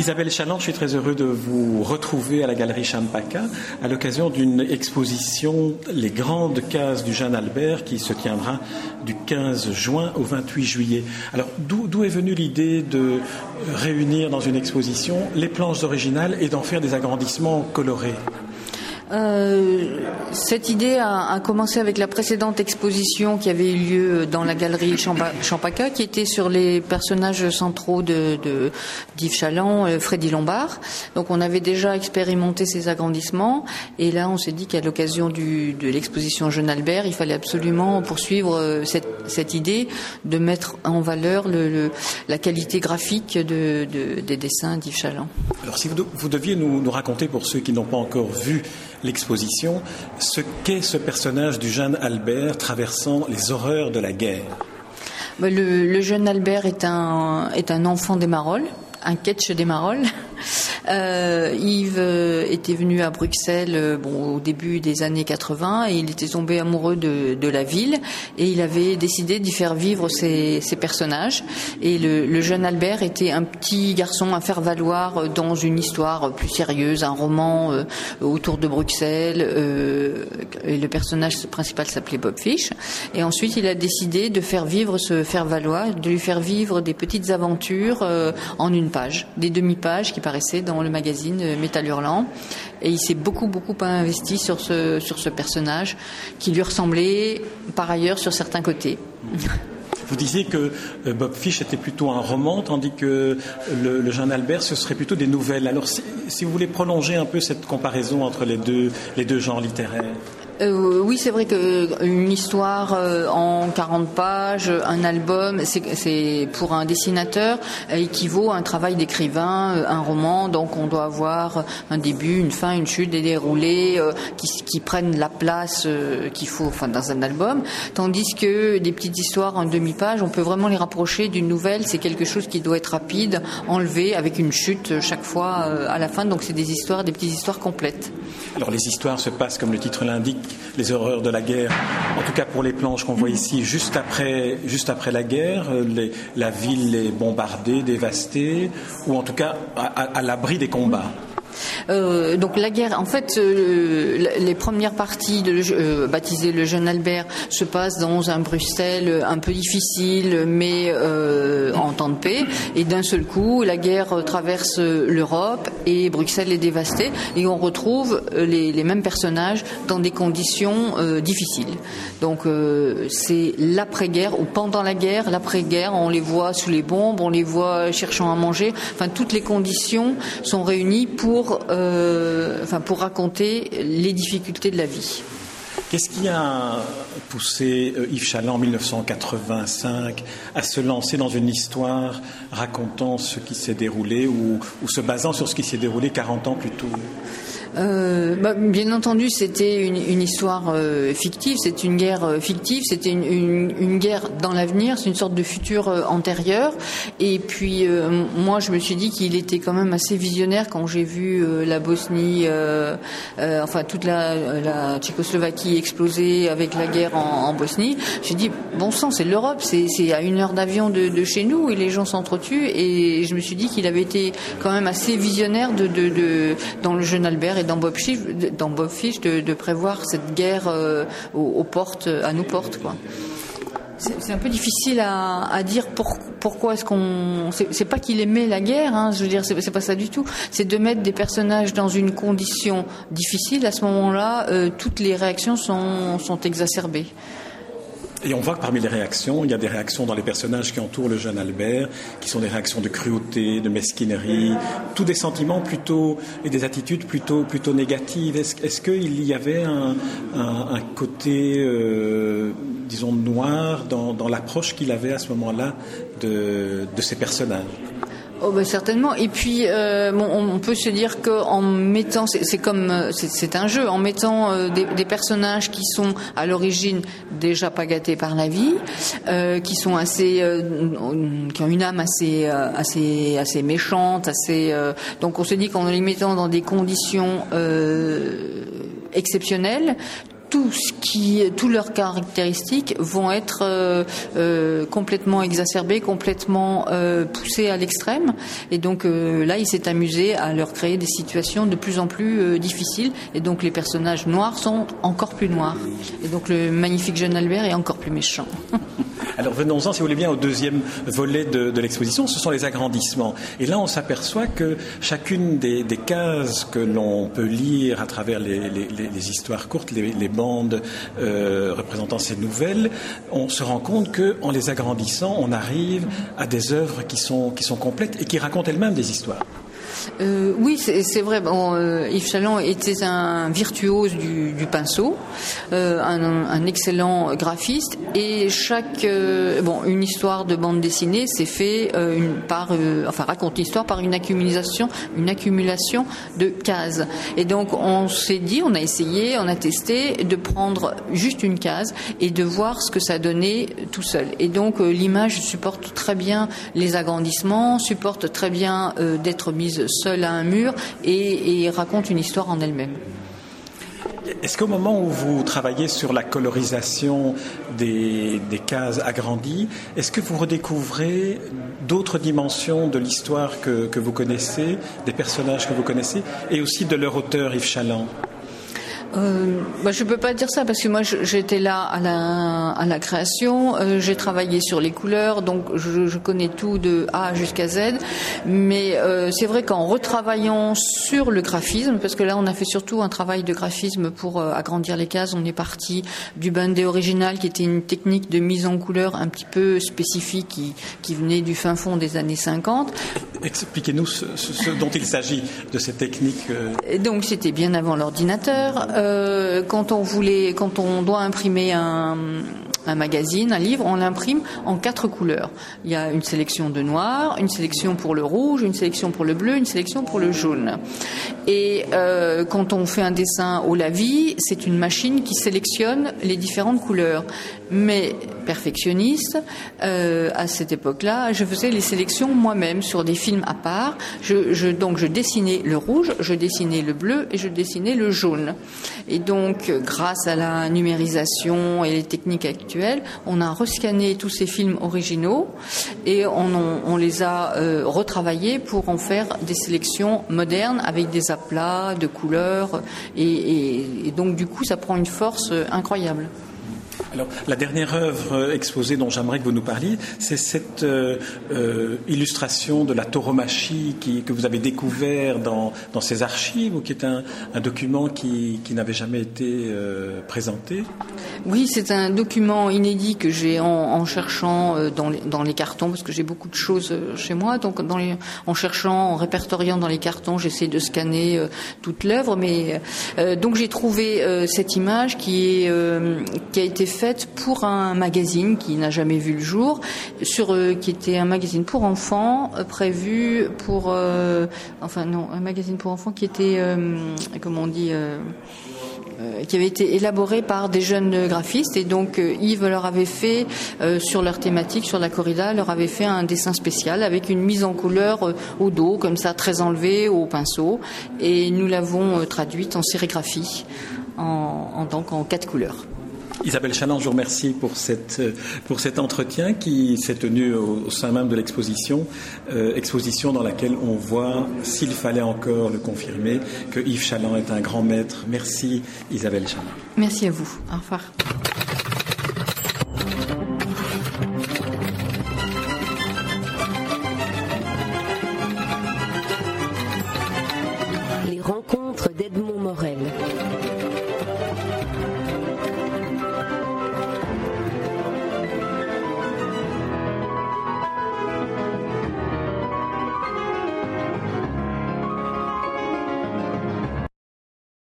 Isabelle Chaland, je suis très heureux de vous retrouver à la galerie Champaka à l'occasion d'une exposition Les grandes cases du Jeanne Albert qui se tiendra du 15 juin au 28 juillet. Alors d'où est venue l'idée de réunir dans une exposition les planches originales et d'en faire des agrandissements colorés? Euh, cette idée a, commencé avec la précédente exposition qui avait eu lieu dans la galerie Champaca, qui était sur les personnages centraux de, d'Yves Chaland, euh, Freddy Lombard. Donc on avait déjà expérimenté ces agrandissements, et là on s'est dit qu'à l'occasion de l'exposition Jeune Albert, il fallait absolument poursuivre euh, cette, idée de mettre en valeur la qualité graphique de, des dessins d'Yves Chaland. Alors si vous, deviez nous raconter pour ceux qui n'ont pas encore vu l'exposition ce qu'est ce personnage du jeune Albert traversant les horreurs de la guerre. Bah, le, jeune Albert est un, est un enfant des Marolles, un catch des Marolles. Euh, Yves euh, était venu à Bruxelles euh, bon, au début des années 80 et il était tombé amoureux de, de la ville et il avait décidé d'y faire vivre ses, ses personnages. Et le, le, jeune Albert était un petit garçon à faire valoir dans une histoire plus sérieuse, un roman euh, autour de Bruxelles. Euh, et le personnage principal s'appelait Bob Fish. Et ensuite, il a décidé de faire vivre ce faire valoir, de lui faire vivre des petites aventures en une page, des demi-pages qui paraissaient dans le magazine Métal Hurlant. Et il s'est beaucoup, beaucoup investi sur ce, sur ce personnage qui lui ressemblait par ailleurs sur certains côtés. Vous disiez que euh, Bob Fish était plutôt un roman, tandis que le, le Jean Albert, ce serait plutôt des nouvelles. Alors, si, si, vous voulez prolonger un peu cette comparaison entre les deux, les deux genres littéraires. Euh, oui, c'est vrai qu'une histoire euh, en 40 pages, un album, c'est pour un dessinateur équivaut à un travail d'écrivain, euh, un roman. Donc on doit avoir un début, une fin, une chute, des déroulés qui, prennent la place qu'il faut dans un album. Tandis que des petites histoires en demi-page, on peut vraiment les rapprocher d'une nouvelle. C'est quelque chose qui doit être rapide, enlevé, avec une chute chaque fois à la fin. Donc c'est des histoires, des petites histoires complètes. Alors les histoires se passent, comme le titre l'indique, les horreurs de la guerre. En tout cas pour les planches qu'on voit ici, juste après, la guerre, la ville est bombardée, dévastée, ou en tout cas à l'abri des combats. Euh, donc la guerre, en fait, euh, les premières parties de euh, baptisé le jeune Albert se passent dans un Bruxelles un peu difficile, mais en temps de paix. Et d'un seul coup, la guerre traverse l'Europe et Bruxelles est dévastée. Et on retrouve les, les mêmes personnages dans des conditions difficiles. Donc c'est l'après-guerre ou pendant la guerre, l'après-guerre, on les voit sous les bombes, on les voit cherchant à manger. Enfin, toutes les conditions sont réunies pour euh, pour raconter les difficultés de la vie. Qu'est-ce qui a poussé euh, Yves Chaland en 1985 à se lancer dans une histoire racontant ce qui s'est déroulé ou, ou se basant sur ce qui s'est déroulé 40 ans plus tôt? Euh, bah, bien entendu, c'était une, histoire euh, fictive, c'est une guerre euh, fictive, c'était une, guerre dans l'avenir, c'est une sorte de futur euh, antérieur. Et puis, moi, je me suis dit qu'il était quand même assez visionnaire quand j'ai vu la Bosnie, enfin toute la, Tchécoslovaquie exploser avec la guerre en, Bosnie. J'ai dit, bon sang, c'est l'Europe, c'est à une heure d'avion de, chez nous et les gens s'entretuent. Et je me suis dit qu'il avait été quand même assez visionnaire de dans le jeune Albert et dans Bob Fish, dans Bob Fish de, prévoir cette guerre euh, aux, portes, à nos portes, quoi. C'est un peu difficile à, dire pourquoi est-ce qu'on. C'est pas qu'il aimait la guerre, hein, je veux dire, c'est pas ça du tout. C'est de mettre des personnages dans une condition difficile. À ce moment-là, euh, toutes les réactions sont, sont exacerbées. Et on voit que parmi les réactions, il y a des réactions dans les personnages qui entourent le jeune Albert, qui sont des réactions de cruauté, de mesquinerie, tous des sentiments plutôt et des attitudes plutôt plutôt négatives. Est-ce qu'il y avait un, côté, euh, disons, noir dans, dans l'approche qu'il avait à ce moment-là de, de ces personnages? Oh ben certainement. Et puis euh, bon, on, peut se dire qu'en mettant, c'est comme c'est un jeu, en mettant euh, des, personnages qui sont à l'origine déjà pas gâtés par la vie, euh, qui sont assez, euh, qui ont une âme assez euh, assez assez méchante, assez. donc on se dit qu'en les mettant dans des conditions exceptionnelles, tout ce qui, tous leurs caractéristiques vont être euh, euh, complètement exacerbées, complètement euh, poussées à l'extrême. Et donc là, il s'est amusé à leur créer des situations de plus en plus difficiles. Et donc les personnages noirs sont encore plus noirs. Et donc le magnifique jeune Albert est encore plus méchant. Alors venons-en, si vous voulez bien, au deuxième volet de, l'exposition, ce sont les agrandissements. Et là, on s'aperçoit que chacune des, cases que l'on peut lire à travers les, histoires courtes, les, bandes euh, représentant ces nouvelles, on se rend compte qu'en les agrandissant, on arrive à des œuvres qui sont, qui sont complètes et qui racontent elles-mêmes des histoires. Euh, oui, c'est vrai. Bon, euh, Yves Chaland était un virtuose du, pinceau, euh, un, excellent graphiste, et chaque bon, une histoire de bande dessinée s'est fait par, enfin raconte l'histoire par une accumulation, une accumulation de cases. Et donc on s'est dit, on a essayé, on a testé de prendre juste une case et de voir ce que ça donnait tout seul. Et donc l'image supporte très bien les agrandissements, supporte très bien d'être mise seule à un mur et, raconte une histoire en elle-même. Est-ce qu'au moment où vous travaillez sur la colorisation des, cases agrandies, est-ce que vous redécouvrez d'autres dimensions de l'histoire que, que, vous connaissez, des personnages que vous connaissez, et aussi de leur auteur Yves Chaland euh, bah, je peux pas dire ça parce que moi j'étais là à la, à la création, euh, j'ai travaillé sur les couleurs, donc je, je connais tout de A jusqu'à Z. Mais euh, c'est vrai qu'en retravaillant sur le graphisme, parce que là on a fait surtout un travail de graphisme pour euh, agrandir les cases, on est parti du bandé original qui était une technique de mise en couleur un petit peu spécifique qui, qui venait du fin fond des années 50. Expliquez-nous ce, ce, dont il s'agit de cette technique. Donc c'était bien avant l'ordinateur. Euh, quand on voulait, quand on doit imprimer un, magazine, un livre, on l'imprime en quatre couleurs. Il y a une sélection de noir, une sélection pour le rouge, une sélection pour le bleu, une sélection pour le jaune. Et euh, quand on fait un dessin au lavis, c'est une machine qui sélectionne les différentes couleurs. Mais perfectionniste, euh, à cette époque-là, je faisais les sélections moi-même sur des films à part. Donc je dessinais le rouge, je dessinais le bleu et je dessinais le jaune. Et donc, grâce à la numérisation et les techniques actuelles, on a rescanné tous ces films originaux et on, les a euh, retravaillés pour en faire des sélections modernes avec des aplats de couleurs. et, et donc, du coup, ça prend une force incroyable. Alors, la dernière œuvre exposée dont j'aimerais que vous nous parliez, c'est cette euh, euh, illustration de la tauromachie qui, que vous avez découvert dans, ces archives, ou qui est un, document qui, n'avait jamais été euh, présenté? Oui, c'est un document inédit que j'ai en, en, cherchant dans les, dans les, cartons, parce que j'ai beaucoup de choses chez moi. Donc, dans les, en cherchant, en répertoriant dans les cartons, j'essaie de scanner toute l'œuvre. Mais donc, j'ai trouvé cette image qui, est, qui a été faite pour un magazine qui n'a jamais vu le jour, sur euh, qui était un magazine pour enfants euh, prévu pour, euh, enfin non, un magazine pour enfants qui était, comment on dit qui avait été élaboré par des jeunes graphistes et donc Yves leur avait fait sur leur thématique, sur la corrida, leur avait fait un dessin spécial avec une mise en couleur au dos, comme ça, très enlevée au pinceau, et nous l'avons traduite en sérigraphie, en, en, donc en quatre couleurs. Isabelle Chaland, je vous remercie pour, cette, pour cet entretien qui s'est tenu au, sein même de l'exposition, euh, exposition dans laquelle on voit, s'il fallait encore le confirmer, que Yves Chaland est un grand maître. Merci Isabelle Chaland. Merci à vous. Au revoir.